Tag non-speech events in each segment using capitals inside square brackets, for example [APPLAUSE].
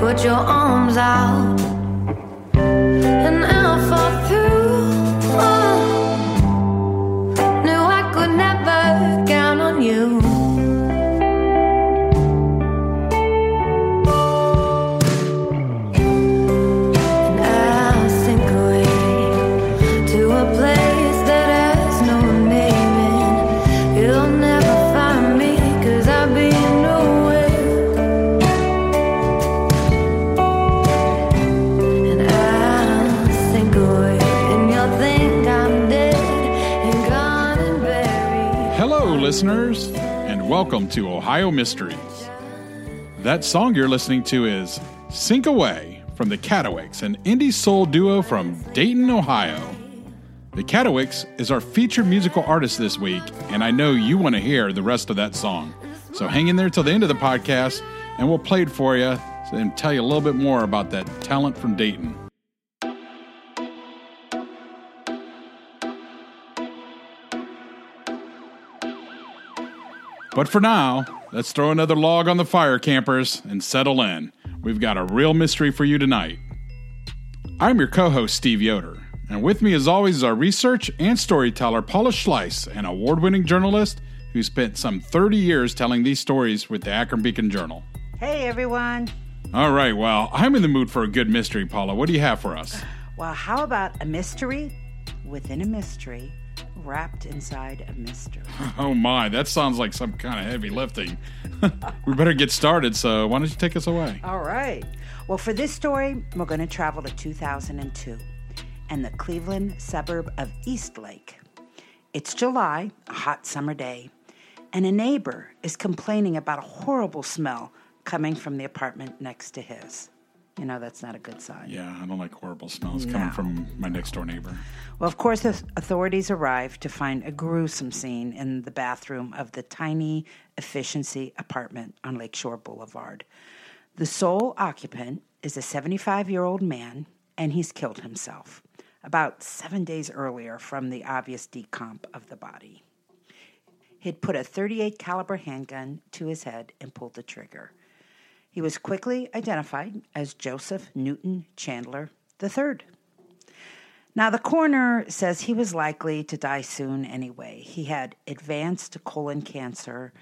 Put your arms out Hello, listeners, and welcome to Ohio Mysteries. That song you're listening to is Sink Away from the Katawicks, an indie soul duo from Dayton, Ohio. The Katawicks is our featured musical artist this week, and I know you want to hear the rest of that song. So hang in there till the end of the podcast, and we'll play it for you and tell you a little bit more about that talent from Dayton. But for now, let's throw another log on the fire, campers, and settle in. We've got a real mystery for you tonight. I'm your co host, Steve Yoder, and with me, as always, is our research and storyteller, Paula Schleis, an award winning journalist who spent some 30 years telling these stories with the Akron Beacon Journal. Hey everyone. All right, well, I'm in the mood for a good mystery, Paula. What do you have for us? Well, how about a mystery within a mystery wrapped inside a mystery? [LAUGHS] Oh my, that sounds like some kind of heavy lifting. [LAUGHS] we better get started, so why don't you take us away? All right. Well, for this story, we're going to travel to 2002 and the Cleveland suburb of Eastlake. It's July, a hot summer day, and a neighbor is complaining about a horrible smell coming from the apartment next to his. You know, that's not a good sign. Yeah, I don't like horrible smells coming from my next door neighbor. Well, of course, the authorities arrived to find a gruesome scene in the bathroom of the tiny efficiency apartment on Lakeshore Boulevard. The sole occupant is a 75 year old man, and he's killed himself about seven days earlier from the obvious decomp of the body. He'd put a 38 caliber handgun to his head and pulled the trigger. He was quickly identified as Joseph Newton Chandler III. Now, the coroner says he was likely to die soon anyway. He had advanced colon cancer,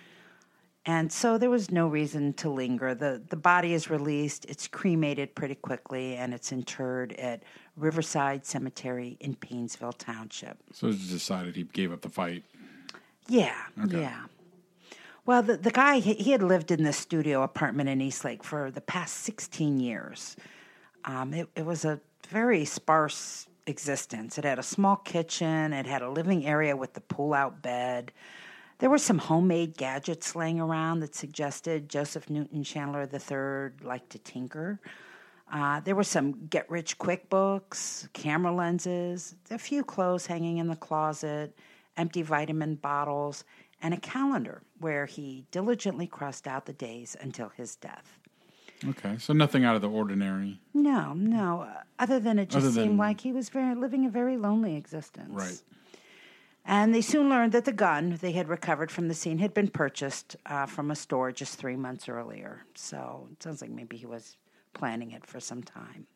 and so there was no reason to linger. The, the body is released, it's cremated pretty quickly, and it's interred at Riverside Cemetery in Painesville Township. So it's decided he gave up the fight. Yeah, yeah. Well, the, the guy, he, had lived in this studio apartment in Eastlake for the past 16 years. Um, it, it was a very sparse existence. It had a small kitchen, it had a living area with the pull out bed. There were some homemade gadgets laying around that suggested Joseph Newton Chandler III liked to tinker. Uh, there were some get rich quick books, camera lenses, a few clothes hanging in the closet, empty vitamin bottles, and a calendar where he diligently crossed out the days until his death. Okay, so nothing out of the ordinary. No, no, uh, other than it just Other seemed like he was very, living a very lonely existence. Right. And they soon learned that the gun they had recovered from the scene had been purchased uh, from a store just three months earlier. So it sounds like maybe he was planning it for some time.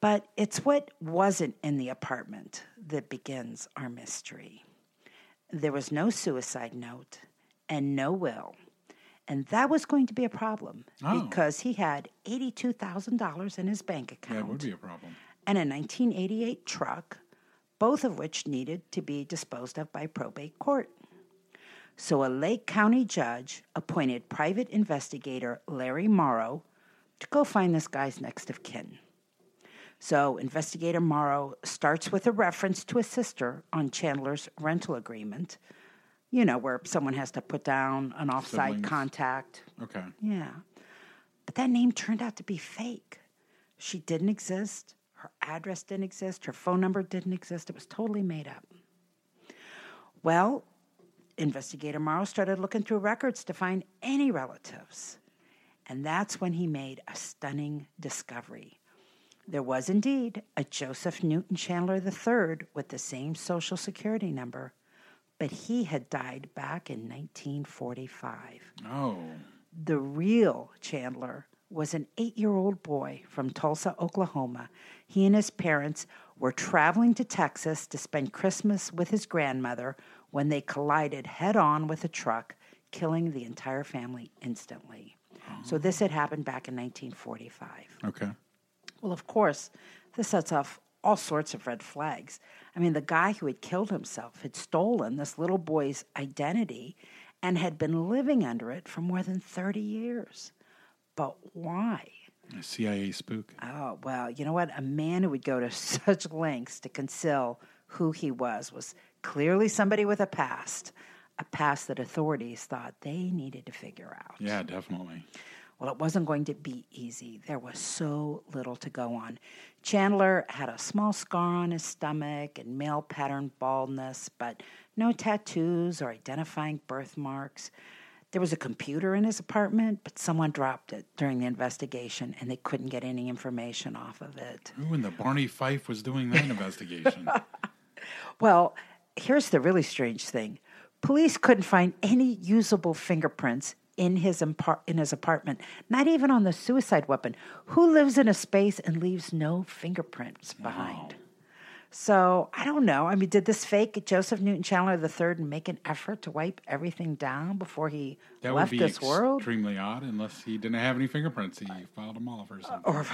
But it's what wasn't in the apartment that begins our mystery. There was no suicide note and no will. And that was going to be a problem Oh. because he had $82,000 in his bank account That would be a problem. and a 1988 truck, both of which needed to be disposed of by probate court. So a Lake County judge appointed private investigator Larry Morrow to go find this guy's next of kin. So investigator Morrow starts with a reference to a sister on Chandler's rental agreement, You know, where someone has to put down an offsite Siblings. contact. Okay. Yeah. But that name turned out to be fake. She didn't exist. Her address didn't exist. Her phone number didn't exist. It was totally made up. Well, investigator Morrow started looking through records to find any relatives. And that's when he made a stunning discovery. There was indeed a Joseph Newton Chandler III with the same social security number, but he had died back in 1945 Oh. the real Chandler was an eight year old boy from Tulsa, Oklahoma. He and his parents were traveling to Texas to spend Christmas with his grandmother when they collided head on with a truck, killing the entire family instantly. So, this had happened back in 1945. Okay. Well, of course, this sets off all sorts of red flags. I mean, the guy who had killed himself had stolen this little boy's identity and had been living under it for more than 30 years. But why? A CIA spook. Oh, well, you know what? A man who would go to [LAUGHS] such lengths to conceal who he was was clearly somebody with a past, a past that authorities thought they needed to figure out. Yeah, definitely. Well, it wasn't going to be easy. There was so little to go on. Chandler had a small scar on his stomach and male pattern baldness, but no tattoos or identifying birthmarks. There was a computer in his apartment, but someone dropped it during the investigation and they couldn't get any information off of it. Who in the Barney Fife was doing that investigation? [LAUGHS] Well, here's the really strange thing police couldn't find any usable fingerprints in his, impar- in his apartment, not even on the suicide weapon. Who lives in a space and leaves no fingerprints behind? So I don't know. I mean, did this fake Joseph Newton Chandler III make an effort to wipe everything down before he That left this world? extremely odd unless he didn't have any fingerprints. He filed them off or something. [LAUGHS] Or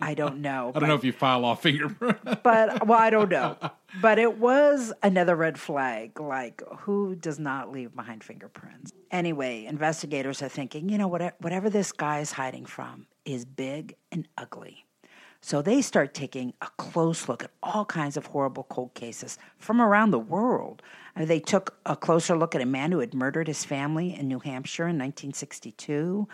I don't know. I don't know if you file off fingerprints. [LAUGHS] but well, I don't know. [LAUGHS] But it was another red flag. Like, who does not leave behind fingerprints? Anyway, investigators are thinking, you know, whatever, whatever this guy is hiding from is big and ugly. So they start taking a close look at all kinds of horrible cold cases from around the world. Uh, They took a closer look at a man who had murdered his family in New Hampshire in 1962,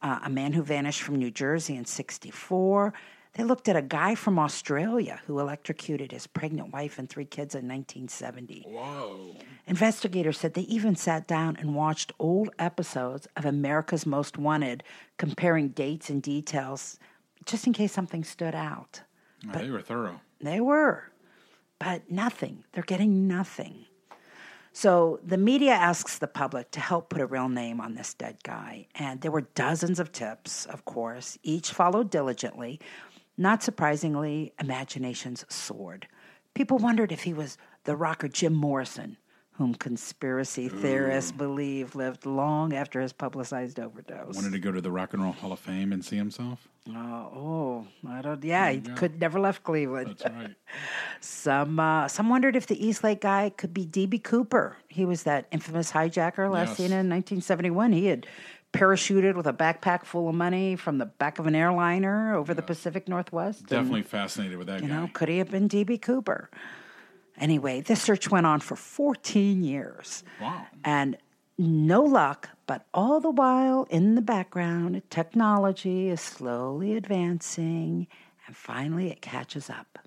uh, a man who vanished from New Jersey in 64. They looked at a guy from Australia who electrocuted his pregnant wife and three kids in 1970. Whoa. Investigators said they even sat down and watched old episodes of America's Most Wanted, comparing dates and details just in case something stood out. Oh, they were thorough. They were, but nothing. They're getting nothing. So the media asks the public to help put a real name on this dead guy. And there were dozens of tips, of course, each followed diligently. Not surprisingly, imaginations soared. People wondered if he was the rocker Jim Morrison, whom conspiracy theorists believe lived long after his publicized overdose. Wanted to go to the Rock and Roll Hall of Fame and see himself. Oh, oh, I don't. Yeah, he could never left Cleveland. That's right. [LAUGHS] Some uh, some wondered if the Eastlake guy could be DB Cooper. He was that infamous hijacker last Yes. seen in 1971. He had parachuted with a backpack full of money from the back of an airliner over the Pacific Northwest. and, Definitely fascinated with that you guy. know, could he have been DB Cooper? Anyway, this search went on for 14 years. Wow. And no luck, but all the while in the background, technology is slowly advancing, and finally it catches up.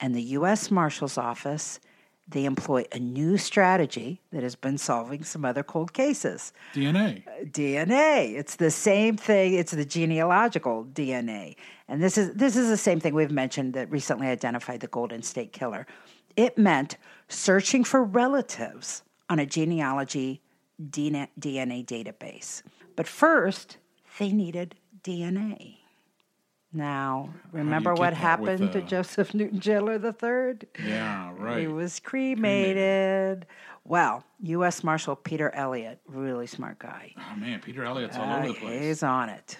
And the U.S. Marshal's Office, they employ a new strategy that has been solving some other cold cases. DNA. DNA. It's the same thing. It's the genealogical DNA, and this is this is the same thing we've mentioned that recently identified the Golden State Killer. It meant searching for relatives on a genealogy DNA, database. But first, they needed DNA. Now, remember what happened with, to Joseph Newton Chandler III? Yeah, right. He was cremated. Well, U.S. Marshal Peter Elliott, really smart guy. oh man, Peter Elliott's all Uh, over the place. He's on it.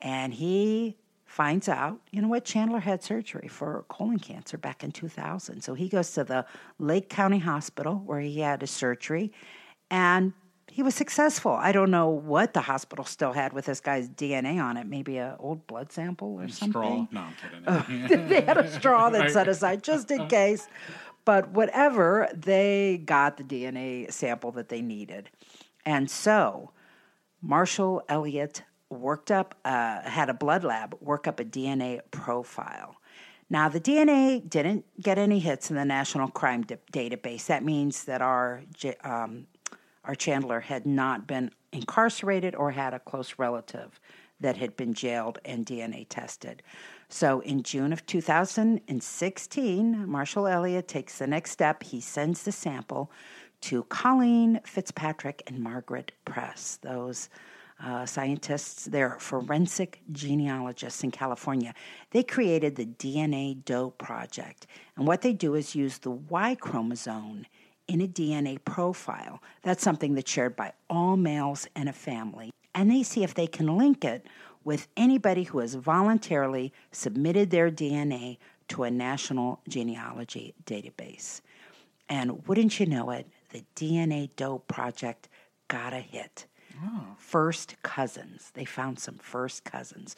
And he finds out, you know what? Chandler had surgery for colon cancer back in 2000. So he goes to the Lake County Hospital where he had his surgery and he was successful. I don't know what the hospital still had with this guy's DNA on it. Maybe a old blood sample or something. Straw. No, I'm [LAUGHS] kidding. [LAUGHS] they had a straw that set aside just in case. but whatever, they got the DNA sample that they needed. And so Marshal Elliott worked up, uh, had a blood lab work up a DNA profile. Now, the DNA didn't get any hits in the National Crime D- Database. That means that our, um, our Chandler had not been incarcerated or had a close relative that had been jailed and DNA tested. So in June of 2016, Marshal Elliott takes the next step. He sends the sample to Colleen Fitzpatrick and Margaret Press, those uh, scientists, they're forensic genealogists in California. They created the DNA Doe Project. And what they do is use the Y chromosome in a DNA profile. That's something that's shared by all males in a family. And they see if they can link it with anybody who has voluntarily submitted their DNA to a national genealogy database. And wouldn't you know it, the DNA Doe Project got a hit. Oh. First cousins. They found some first cousins.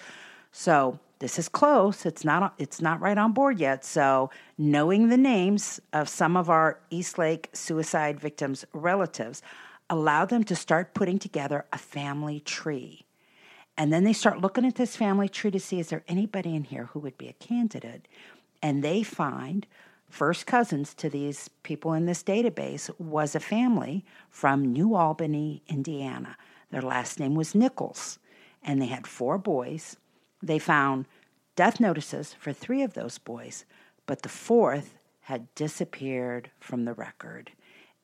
So this is close. It's not it's not right on board yet. So knowing the names of some of our Eastlake suicide victims' relatives allowed them to start putting together a family tree. And then they start looking at this family tree to see is there anybody in here who would be a candidate? And they find first cousins to these people in this database was a family from New Albany, Indiana. Their last name was Nichols, and they had four boys. They found death notices for three of those boys, but the fourth had disappeared from the record.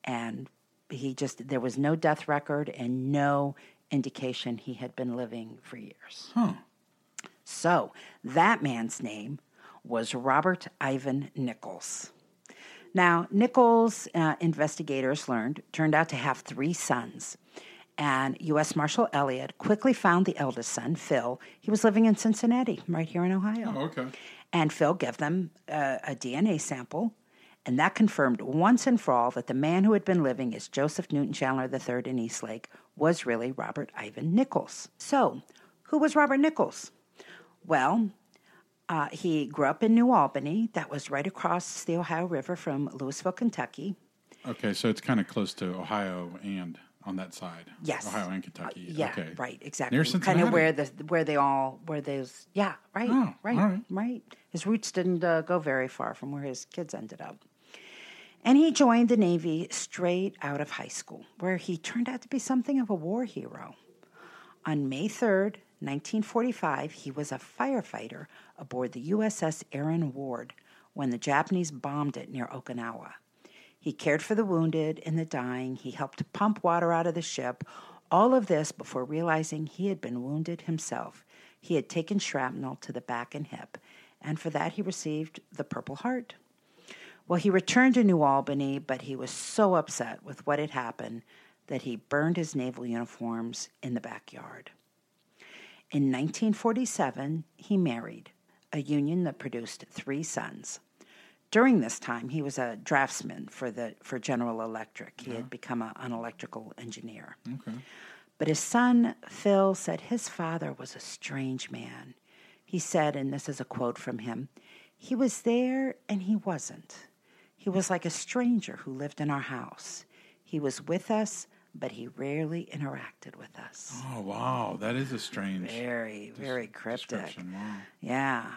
And he just, there was no death record and no indication he had been living for years. Huh. So that man's name was Robert Ivan Nichols. Now, Nichols, uh, investigators learned, turned out to have three sons. And U.S. Marshal Elliott quickly found the eldest son, Phil. He was living in Cincinnati, right here in Ohio. Oh, okay. And Phil gave them a, a DNA sample, and that confirmed once and for all that the man who had been living as Joseph Newton Chandler III in Eastlake was really Robert Ivan Nichols. So, who was Robert Nichols? Well, uh, he grew up in New Albany, that was right across the Ohio River from Louisville, Kentucky. Okay, so it's kind of close to Ohio and on that side. Yes, Ohio and Kentucky. Uh, yeah, okay. right, exactly. Near Kind of where the where they all where those yeah right Oh, right right. right. His roots didn't uh, go very far from where his kids ended up. And he joined the Navy straight out of high school, where he turned out to be something of a war hero. On May 3rd, 1945, he was a firefighter aboard the USS Aaron Ward when the Japanese bombed it near Okinawa. He cared for the wounded and the dying. He helped pump water out of the ship. All of this before realizing he had been wounded himself. He had taken shrapnel to the back and hip, and for that he received the Purple Heart. Well, he returned to New Albany, but he was so upset with what had happened that he burned his naval uniforms in the backyard. In 1947, he married, a union that produced three sons. During this time, he was a draftsman for, the, for General Electric. He had become a, an electrical engineer. Okay. But his son, Phil, said his father was a strange man. He said, and this is a quote from him he was there and he wasn't. He was like a stranger who lived in our house. He was with us, but he rarely interacted with us. Oh wow, that is a strange Very, very cryptic. Wow. Yeah.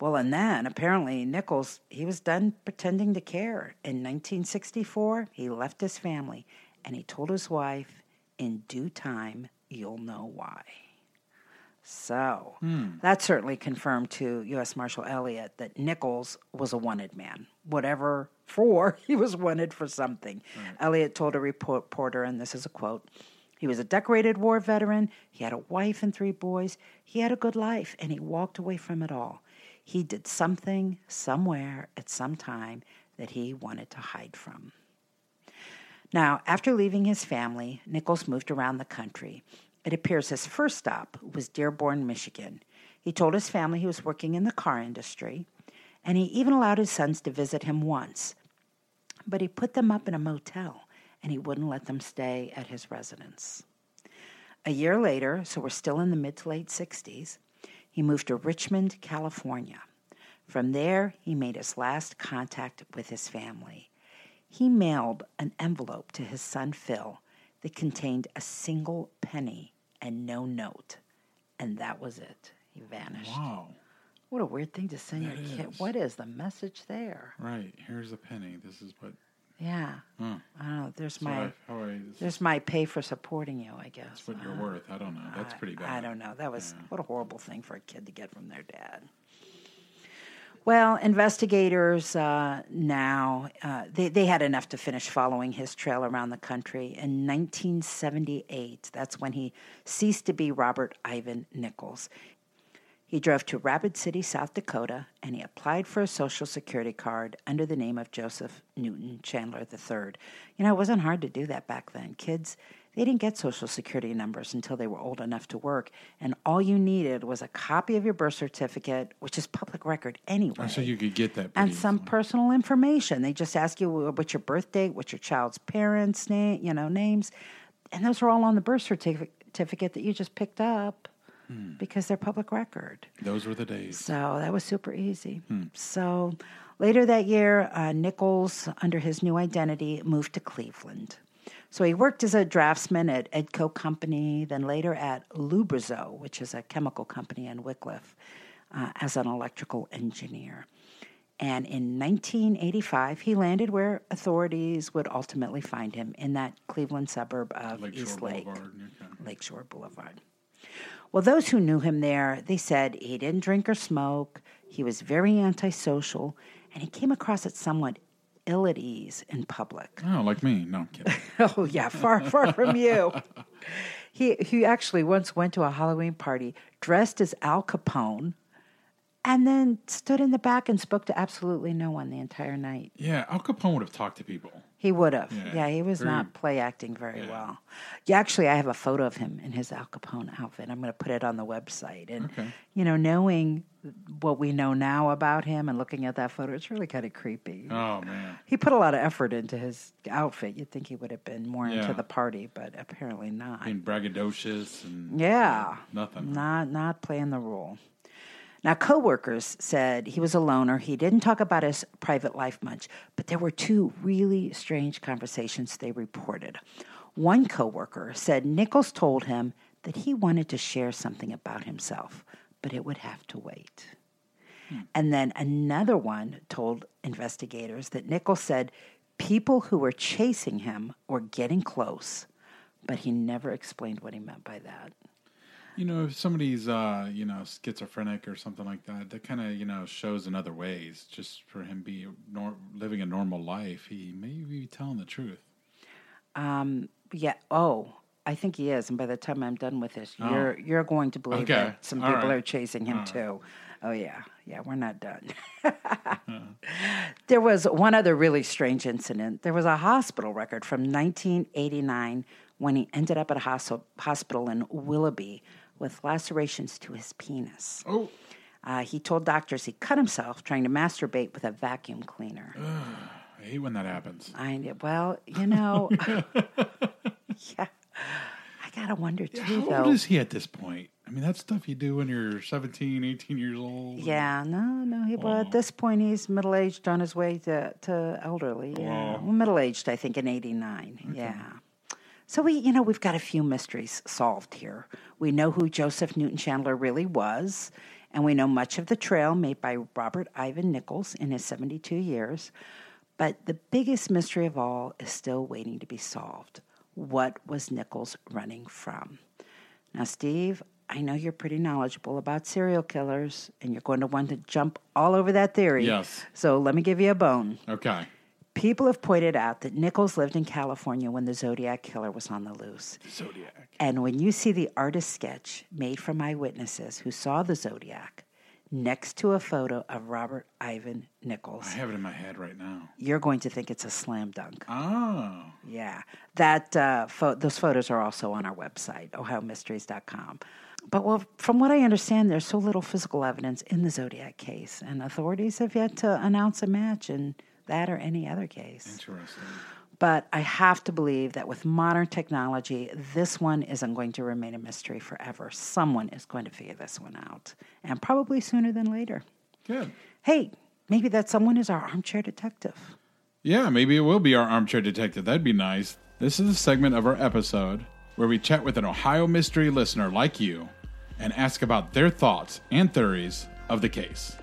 Well, and then apparently Nichols, he was done pretending to care. In 1964, he left his family and he told his wife, in due time, you'll know why. So hmm. that certainly confirmed to U.S. Marshal Elliott that Nichols was a wanted man. Whatever for, [LAUGHS] he was wanted for something. Elliott told a reporter, and this is a quote He was a decorated war veteran. He had a wife and three boys. He had a good life, and he walked away from it all. He did something, somewhere, at some time that he wanted to hide from. Now, after leaving his family, Nichols moved around the country. It appears his first stop was Dearborn, Michigan. He told his family he was working in the car industry, and he even allowed his sons to visit him once. But he put them up in a motel, and he wouldn't let them stay at his residence. A year later, so we're still in the mid to late 60s, he moved to Richmond, California. From there, he made his last contact with his family. He mailed an envelope to his son Phil that contained a single penny and no note. And that was it. He vanished. Wow. What a weird thing to send your That kid. What is the message there? Right. Here's a penny. This is what. Yeah. Huh. I don't know. There's So my I, how I, this there's my pay for supporting you, I guess. is what you're Uh, worth. I don't know. That's pretty bad. I don't know. That was Yeah. what a horrible thing for a kid to get from their dad. Well, investigators uh, now uh, they they had enough to finish following his trail around the country. In 1978, that's when he ceased to be Robert Ivan Nichols. He drove to Rapid City, South Dakota, and he applied for a Social Security card under the name of Joseph Newton Chandler III. You know, it wasn't hard to do that back then. Kids, they didn't get Social Security numbers until they were old enough to work, and all you needed was a copy of your birth certificate, which is public record anyway Oh, so you could get that. and some easily. personal information. They just ask you what's your birth date, what's your child's parents' name, you know, names, and those are all on the birth certificate that you just picked up Hmm. because they're public record. Those were the days. So that was super easy. So later that year, uh, Nichols, under his new identity, moved to Cleveland. So he worked as a draftsman at Edco Company, then later at Lubrizol, which is a chemical company in Wickliffe, uh, as an electrical engineer. And in 1985, he landed where authorities would ultimately find him in that Cleveland suburb of Eastlake. Boulevard. Lakeshore Boulevard. Well, those who knew him there, they said he didn't drink or smoke, he was very antisocial, and he came across as somewhat ill at ease in public. Oh, like me. No, I'm kidding. [LAUGHS] Oh yeah, far far from you. He he actually once went to a Halloween party dressed as Al Capone and then stood in the back and spoke to absolutely no one the entire night. yeah, Al Capone would have talked to people. He would have. Yeah, Yeah, he was very- not play acting very Yeah. well. Yeah, actually, I have a photo of him in his Al Capone outfit. I'm going to put it on the website. And, Okay. you know, knowing what we know now about him and looking at that photo, it's really kind of creepy. Oh man. He put a lot of effort into his outfit. You'd think he would have been more Yeah. into the party, but apparently not. Being braggadocious and Yeah. nothing. Not not playing the role. Now, coworkers said he was a loner. He didn't talk about his private life much, but there were two really strange conversations they reported. One coworker said Nichols told him that he wanted to share something about himself, but it would have to wait. Hmm. And then another one told investigators that Nichols said people who were chasing him were getting close, but he never explained what he meant by that. You know, if somebody's uh, you know schizophrenic or something like that, that kind of you know shows in other ways. Just for him be nor- living a normal life, he may be telling the truth. Um. Yeah. Oh, I think he is. And by the time I'm done with this, you're you're going to believe Okay. that some All people right. are chasing him too. Oh yeah, yeah. We're not done. [LAUGHS] there was one other really strange incident. There was a hospital record from 1989 when he ended up at a hospital in Willoughby with lacerations to his penis. Oh, Uh, he told doctors he cut himself trying to masturbate with a vacuum cleaner. I hate when that happens. I well, you know, [LAUGHS] yeah. I gotta wonder too, How though. old is he at this point? I mean, that's stuff you do when you're 17, 18 years old. yeah, no, no. He, well, at this point, he's middle aged on his way to, to elderly. Yeah, well, middle aged, I think, in '89. Yeah. So we, you know, we've got a few mysteries solved here. We know who Joseph Newton Chandler really was, and we know much of the trail made by Robert Ivan Nichols in his 72 years. But the biggest mystery of all is still waiting to be solved. What was Nichols running from? Now, Steve, I know you're pretty knowledgeable about serial killers, and you're going to want to jump all over that theory. Yes. So let me give you a bone. Okay. People have pointed out that Nichols lived in California when the Zodiac killer was on the loose. Zodiac. And when you see the artist sketch made from eyewitnesses who saw the Zodiac next to a photo of Robert Ivan Nichols, I have it in my head right now. you're going to think it's a slam dunk. Oh. Yeah, that uh, pho- those photos are also on our website, OhioMysteries.com. But well, from what I understand, there's so little physical evidence in the Zodiac case, and authorities have yet to announce a match in that or any other case. Interesting. But I have to believe that with modern technology, this one isn't going to remain a mystery forever. Someone is going to figure this one out, and probably sooner than later. Good. Hey, maybe that someone is our armchair detective. Yeah, maybe it will be our armchair detective. That'd be nice. This is a segment of our episode where we chat with an Ohio mystery listener like you and ask about their thoughts and theories of the case.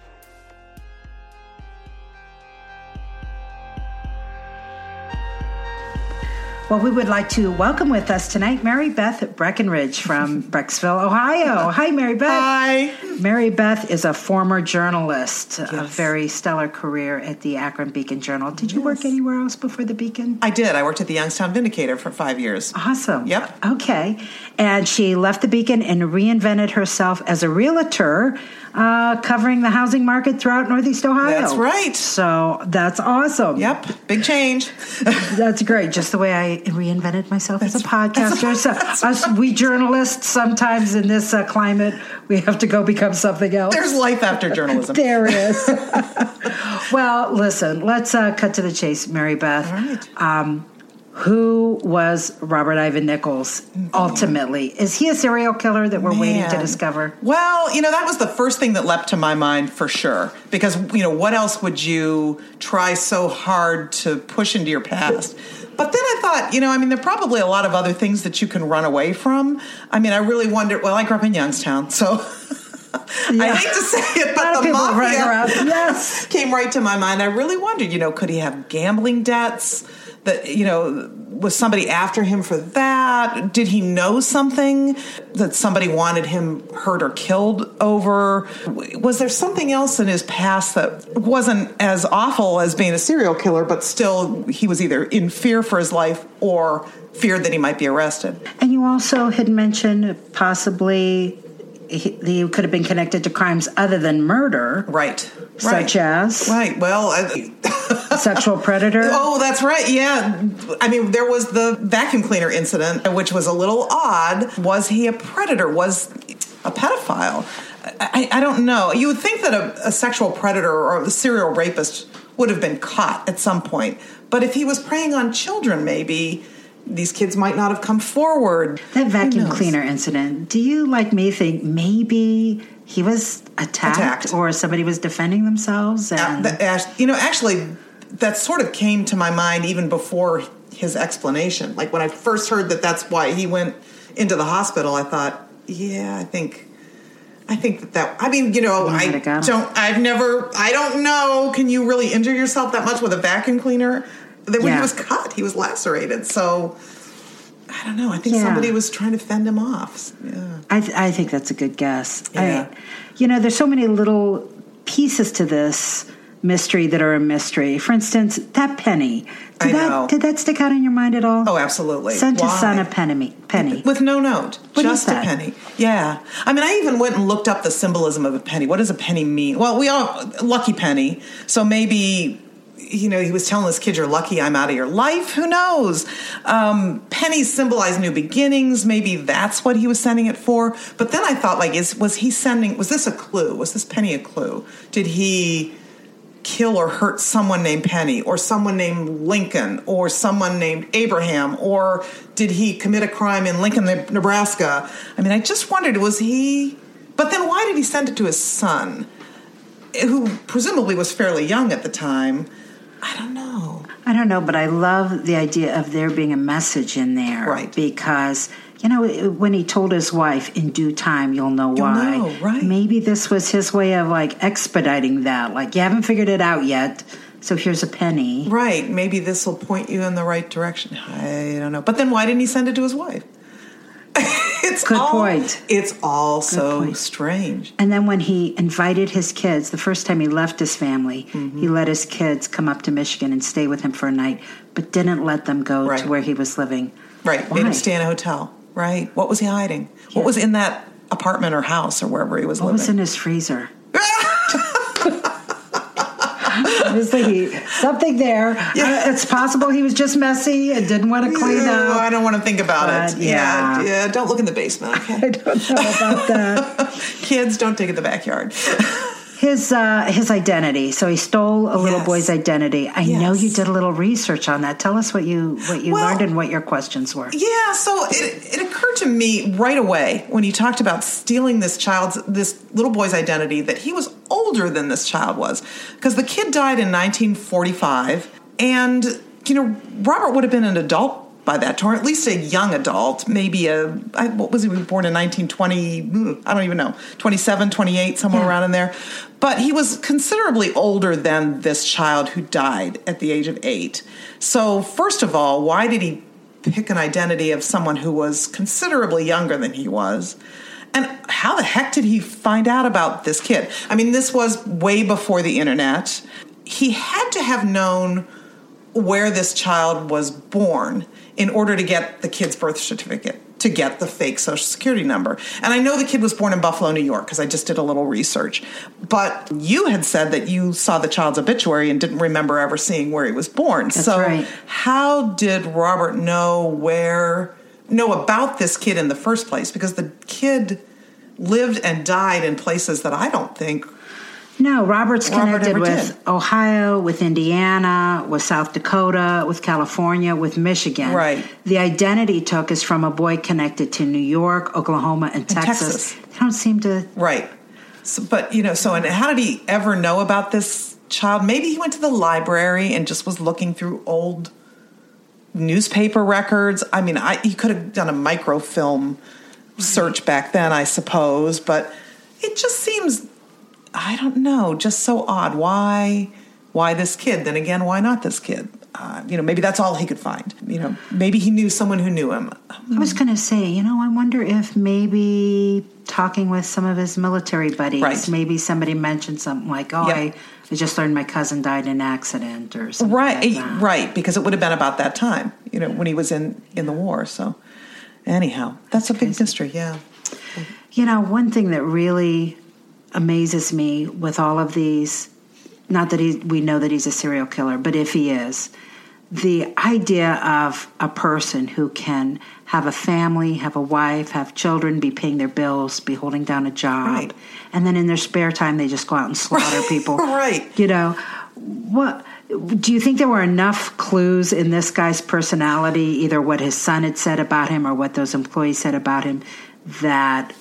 Well, we would like to welcome with us tonight Mary Beth Breckenridge from [LAUGHS] Brecksville, Ohio. Hi, Mary Beth. Hi. Mary Beth is a former journalist, a very stellar career at the Akron Beacon Journal. Did you work anywhere else before the Beacon? I did. I worked at the Youngstown Vindicator for five years. Awesome. Yep. Okay. And she left the Beacon and reinvented herself as a realtor, uh, covering the housing market throughout Northeast Ohio. That's right. So that's awesome. Yep, big change. [LAUGHS] That's great. Just the way I reinvented myself as a podcaster. So us, we journalists, sometimes in this uh, climate, we have to go become something else. There's life after journalism. There is. [LAUGHS] well, listen, let's uh, cut to the chase, Mary Beth. All right. Um, who was Robert Ivan Nichols ultimately? Is he a serial killer that we're waiting to discover? Well, you know, that was the first thing that leapt to my mind for sure. Because, you know, what else would you try so hard to push into your past? But then I thought, you know, I mean, there are probably a lot of other things that you can run away from. I mean, I really wondered, well, I grew up in Youngstown, so [LAUGHS] I hate to say it, but the mafia. Yes. [LAUGHS] came right to my mind. I really wondered, you know, could he have gambling debts? That you know, was somebody after him for that? Did he know something that somebody wanted him hurt or killed over? Was there something else in his past that wasn't as awful as being a serial killer, but still he was either in fear for his life or feared that he might be arrested? And you also had mentioned possibly he, he could have been connected to crimes other than murder, Right. such right. as Right. Well, I, sexual predator. [LAUGHS] Oh, that's right. Yeah. I mean, there was the vacuum cleaner incident, which was a little odd. Was he a predator? Was a pedophile? I, I don't know. You would think that a, a sexual predator or a serial rapist would have been caught at some point. But if he was preying on children, maybe these kids might not have come forward. That vacuum cleaner incident. Do you, like me, think maybe he was attacked, Attacked. or somebody was defending themselves? Uh, And the- act- you know, actually, that sort of came to my mind even before his explanation. Like when I first heard that that's why he went into the hospital, I thought, yeah, I think, I think that that. I mean, you know, I don't. I've never. I don't know. Can you really injure yourself that much with a vacuum cleaner? Then when Yeah. he was cut, he was lacerated. So. I don't know. I think Yeah. somebody was trying to fend him off. Yeah. I, th- I think that's a good guess. Yeah. I, you know, there's so many little pieces to this mystery that are a mystery. For instance, that penny. Did I that know. did that stick out in your mind at all? Oh, absolutely. Sent Why? son a penny. Penny. With no note. What is just a that? penny. Yeah. I mean, I even went and looked up the symbolism of a penny. What does a penny mean? Well, we all, lucky penny. So maybe, you know, he was telling this kid, you're lucky I'm out of your life. Who knows? Um, pennies symbolize new beginnings. Maybe that's what he was sending it for. But then I thought, like, is was he sending, was this a clue? Was this penny a clue? Did he kill or hurt someone named Penny or someone named Lincoln or someone named Abraham or did he commit a crime in Lincoln, Nebraska? I mean, I just wondered was he but then why did he send it to his son who presumably was fairly young at the time? I don't know. I don't know, but I love the idea of there being a message in there. Right. Because, you know, when he told his wife, in due time, you'll know why. know, right. Maybe this was his way of like expediting that. Like, you haven't figured it out yet, so here's a penny. Right, maybe this will point you in the right direction. I don't know. But then why didn't he send it to his wife? [LAUGHS] it's Good all, point. It's all so point. strange. And then when he invited his kids, the first time he left his family, Mm-hmm. he let his kids come up to Michigan and stay with him for a night, but didn't let them go Right. to where he was living. Right. Why? Made him stay in a hotel. Right. What was he hiding? Yeah. What was in that apartment or house or wherever he was What living? What was in his freezer? [LAUGHS] Obviously, he, something there. Uh, it's possible he was just messy and didn't want to clean Ew, I don't want to think about But, it. yeah. yeah. Yeah. Don't look in the basement. [LAUGHS] I don't know about that. [LAUGHS] Kids, don't dig in the backyard. His uh, his identity. So he stole a little Yes. boy's identity. I know you did a little research on that. Tell us what you what you Well- learned and what your questions were. Yeah, so it, it occurred to me right away when you talked about stealing this child's, this little boy's identity that he was older than this child was because the kid died in 1945 and you know robert would have been an adult by that time or at least a young adult maybe a I- what was he born in 1920 hmm, i don't even know 27 28 somewhere Yeah. around in there but he was considerably older than this child who died at the age of eight so first of all why did he pick an identity of someone who was considerably younger than he was and how the heck did he find out about this kid? I mean, this was way before the internet. He had to have known where this child was born in order to get the kid's birth certificate, to get the fake social security number. And I know the kid was born in Buffalo, New York, because I just did a little research. But you had said that you saw the child's obituary and didn't remember ever seeing where he was born. so right. how did Robert know where know about this kid in the first place? Because the kid lived and died in places that I don't think No, Robert's connected never with did. Ohio, with Indiana, with South Dakota, with California, with Michigan. Right. The identity took is from a boy connected to New York, Oklahoma, and, Texas. Texas. They don't seem to. Right. So, but you know, so and how did he ever know about this child? Maybe he went to the library and just was looking through old newspaper records. I mean, I he could have done a microfilm search back then, I suppose, but it just seems I don't know, just so odd. Why why this kid? Then again, why not this kid? Uh, you know, maybe that's all he could find. You know, maybe he knew someone who knew him. I was going to say, you know, I wonder if maybe talking with some of his military buddies, Right. maybe somebody mentioned something like, oh, Yep. I, I just learned my cousin died in an accident or something. right like right because it would have been about that time you know when he was in in the war so anyhow that's a big mystery yeah You know, one thing that really amazes me with all of these, not that he, we know that he's a serial killer, but if he is, the idea of a person who can have a family, have a wife, have children, be paying their bills, be holding down a job, Right. and then in their spare time they just go out and slaughter people. [LAUGHS] Right. You know, what do you think there were enough clues in this guy's personality, either what his son had said about him or what those employees said about him, that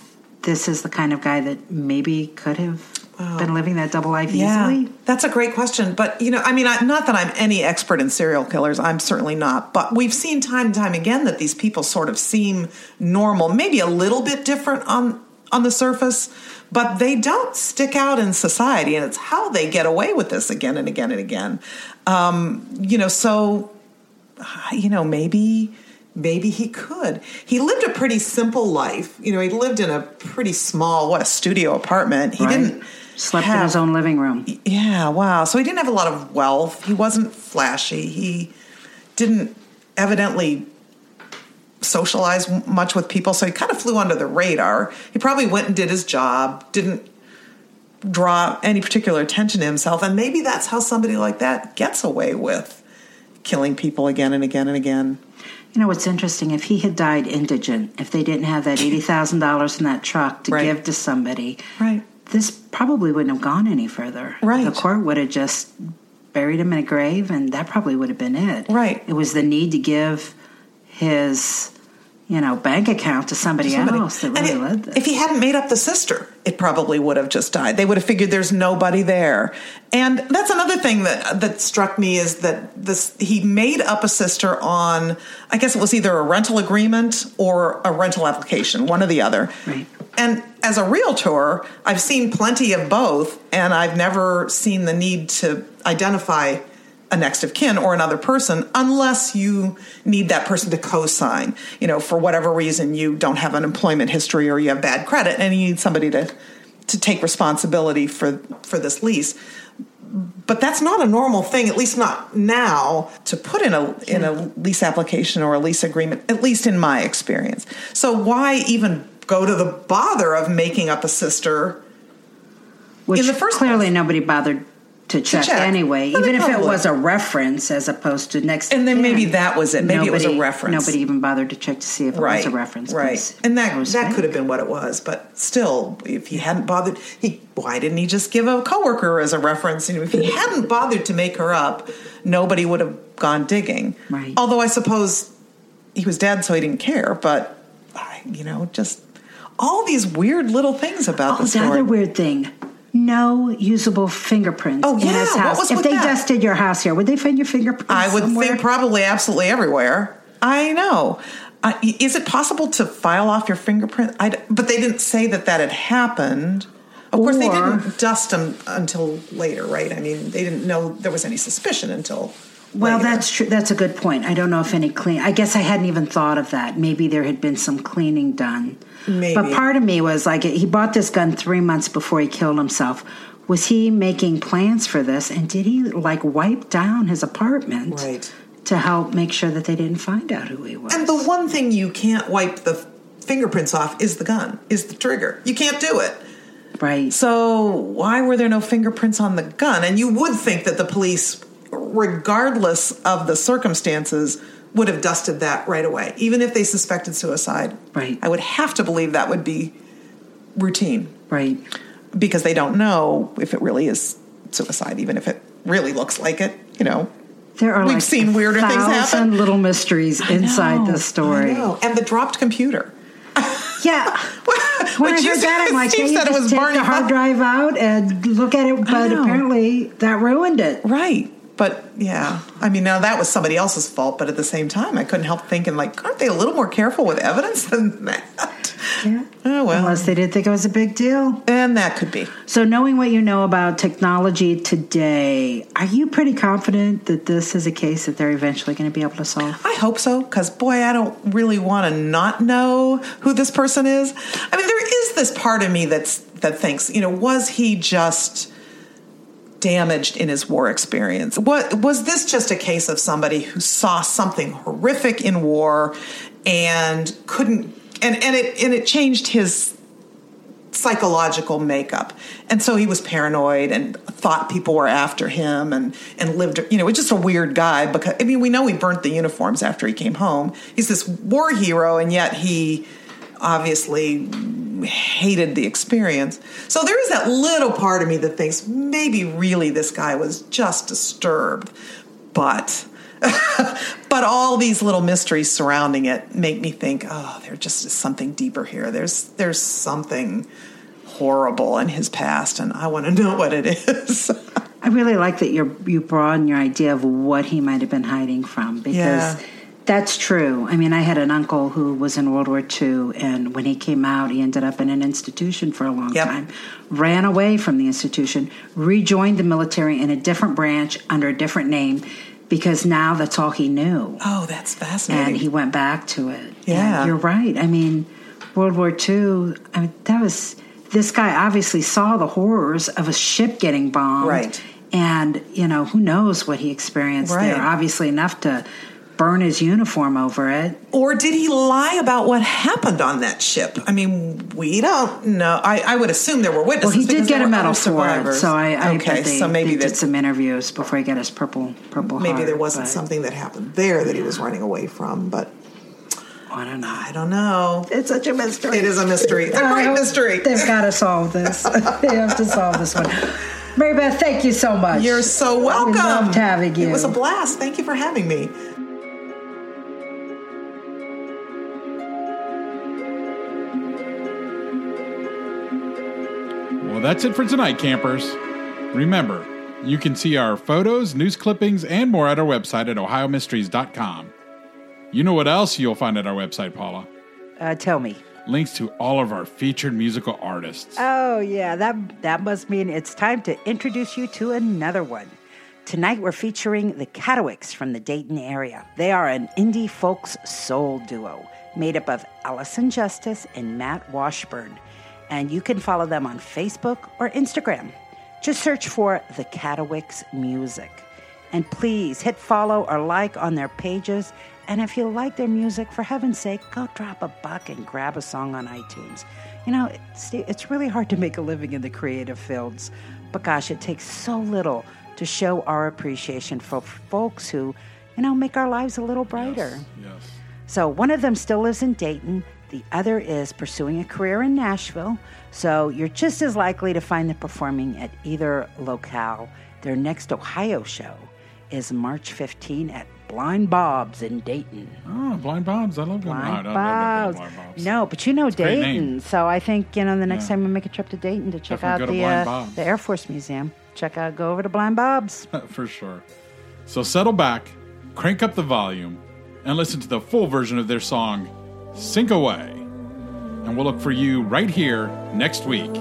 this is the kind of guy that maybe could have been living that double life easily? that's a great question. But you know i mean I, not that i'm any expert in serial killers i'm certainly not. But we've seen time and time again that these people sort of seem normal maybe a little bit different on on the surface but they don't stick out in society and it's how they get away with this again and again and again. Um, you know so you know, maybe maybe he could. He lived a pretty simple life. You know, he lived in a pretty small what a studio apartment. He Right. didn't Slept in his own living room. Yeah, wow. So he didn't have a lot of wealth. He wasn't flashy. He didn't evidently socialize much with people, so he kind of flew under the radar. He probably went and did his job, didn't draw any particular attention to himself, and maybe that's how somebody like that gets away with killing people again and again and again. You know what's interesting? If he had died indigent, if they didn't have that eighty thousand dollars in that truck to Right. give to somebody, Right. this probably wouldn't have gone any further. Right. The court would have just buried him in a grave, and that probably would have been it. Right. It was the need to give his, you know, bank account to somebody, somebody. else that really it- led this. If he hadn't made up the sister, it probably would have just died. They would have figured there's nobody there. And that's another thing that that struck me is that this he made up a sister on I guess it was either a rental agreement or a rental application, one or the other. Right. And as a realtor, I've seen plenty of both, and I've never seen the need to identify a next of kin or another person unless you need that person to co-sign. You know, for whatever reason you don't have an employment history or you have bad credit and you need somebody to to take responsibility for for this lease. But that's not a normal thing, at least not now, to put in a in a lease application or a lease agreement, at least in my experience. So why even go to the bother of making up a sister Which in the first clearly nobody bothered to check, check. anyway, they even if it was a reference as opposed to next. And then of maybe that was it. Maybe it was a reference. Nobody even bothered to check to see if it right was a reference. right and that that could have been what it was but still if he hadn't bothered he why didn't he just give a coworker as a reference you know, if he hadn't bothered to make her up nobody would have gone digging Right. although i suppose he was dead so he didn't care but you know just all these weird little things about Oh, the the story other weird thing. No usable fingerprints Oh, yeah, what was if they that? dusted your house here, would they find your fingerprints? I would somewhere? think probably absolutely everywhere. I know. Uh, is it possible to file off your fingerprint? I d but they didn't say that that had happened. Of course, they didn't dust them until later, right? I mean, they didn't know there was any suspicion until. Well, later. that's true. That's a good point. I don't know if any clean. I guess I hadn't even thought of that. Maybe there had been some cleaning done. Maybe. But part of me was like, he bought this gun three months before he killed himself. Was he making plans for this? And did he like wipe down his apartment Right. to help make sure that they didn't find out who he was? And the one thing you can't wipe the fingerprints off is the gun, is the trigger. You can't do it. right. So why were there no fingerprints on the gun? And you would think that the police, regardless of the circumstances, would have dusted that right away, even if they suspected suicide. Right. I would have to believe that would be routine right. because they don't know if it really is suicide, even if it really looks like it. You know, There are We've like seen weirder things happen. little mysteries inside No, this story. Know. and the dropped computer. Yeah. [LAUGHS] When Which I you heard that, I'm like, Steve said it was take Barney the hard drive out and look at it, but apparently that ruined it. Right. But yeah, I mean, now that was somebody else's fault, but at the same time, I couldn't help thinking, like, aren't they a little more careful with evidence [LAUGHS] than that? Yeah. Oh, well. Unless they didn't think it was a big deal. And that could be. So, knowing what you know about technology today, are you pretty confident that this is a case that they're eventually going to be able to solve? I hope so, because boy, I don't really want to not know who this person is. I mean, there is this part of me that's that thinks, you know, was he just damaged in his war experience? What was this just a case of somebody who saw something horrific in war and couldn't and, and it and it changed his psychological makeup. And so he was paranoid and thought people were after him and, and lived, you know, was just a weird guy because, I mean, we know he burnt the uniforms after he came home. He's this war hero and yet he obviously hated the experience. So there is that little part of me that thinks maybe really this guy was just disturbed. But [LAUGHS] but all these little mysteries surrounding it make me think, oh, there just is something deeper here. There's there's something horrible in his past, and I want to know what it is. [LAUGHS] I really like that you you broaden your idea of what he might have been hiding from because Yeah. That's true. I mean, I had an uncle who was in World War II, and when he came out, he ended up in an institution for a long Yep. time. Ran away from the institution, rejoined the military in a different branch under a different name because now that's all he knew. oh, that's fascinating. and he went back to it. Yeah. And you're right. I mean, World War II. I mean, that was this guy obviously saw the horrors of a ship getting bombed, Right. And you know, who knows what he experienced there? Obviously, enough to burn his uniform over it. or did he lie about what happened on that ship? I mean, we don't know. I, I would assume there were witnesses. Well, witnesses. he did get a were medal for it, survivors. so I, I okay, they, so maybe they did some interviews before he got his purple purple. maybe heart, there wasn't but something that happened there that he was running away from, but I don't know. I don't know. It's such a mystery. It is a mystery. It's a I great mystery. They've got to solve this. [LAUGHS] they have to solve this one. Mary Beth, thank you so much. You're so welcome. We loved having you. It was a blast. Thank you for having me. That's it for tonight, campers. Remember, you can see our photos, news clippings, and more at our website at ohiomysteries.com. You know what else you'll find at our website, Paula? Uh, tell me. Links to all of our featured musical artists. Oh yeah, that that must mean it's time to introduce you to another one. Tonight we're featuring the Katawicks from the Dayton area. They are an indie folks soul duo made up of Allison Justice and Matt Washburn, and you can follow them on Facebook or Instagram. Just search for the Katawicks Music. And please hit follow or like on their pages. And if you like their music, for heaven's sake, go drop a buck and grab a song on iTunes. You know, it's, it's really hard to make a living in the creative fields, but gosh, it takes so little to show our appreciation for folks who, you know, make our lives a little brighter. Yes. So one of them still lives in Dayton, the other is pursuing a career in Nashville. So you're just as likely to find them performing at either locale. Their next Ohio show is March 15 at Blind Bob's in Dayton. Oh, Blind Bob's. I love going. Blind I've Bob's. Blind Bob's. No, but you know great Dayton, so I think you know the next Yeah. time we make a trip to Dayton to check Definitely out the uh, the Air Force Museum. Check out, go over to Blind Bob's. [LAUGHS] for sure. So settle back, crank up the volume, and listen to the full version of their song, Sink Away. And we'll look for you right here next week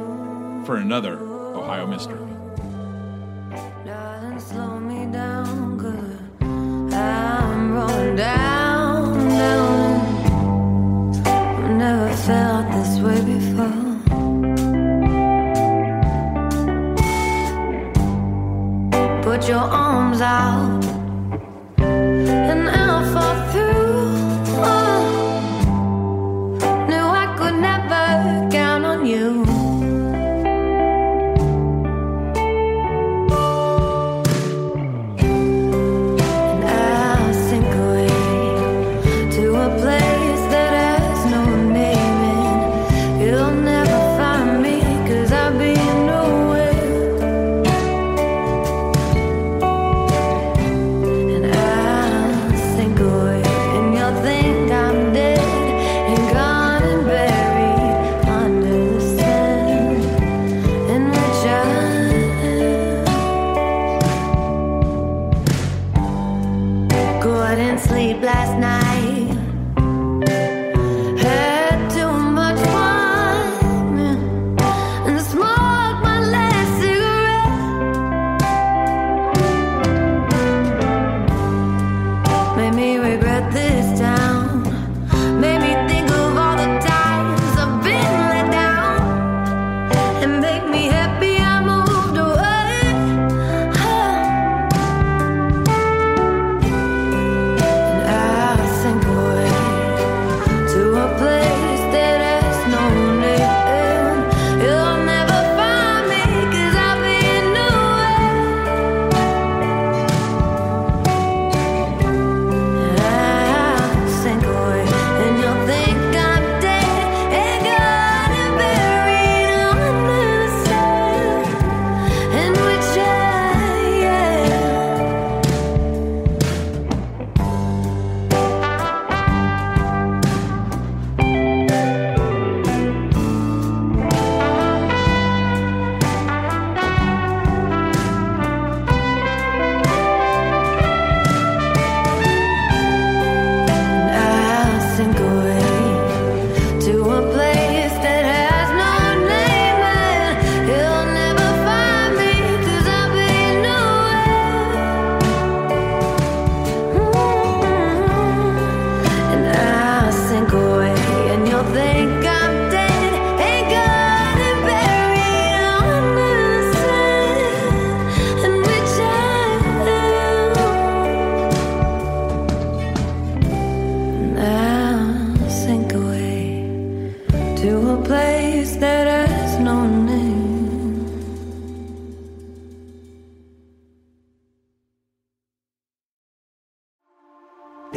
for another Ohio Mystery. Put your arms out,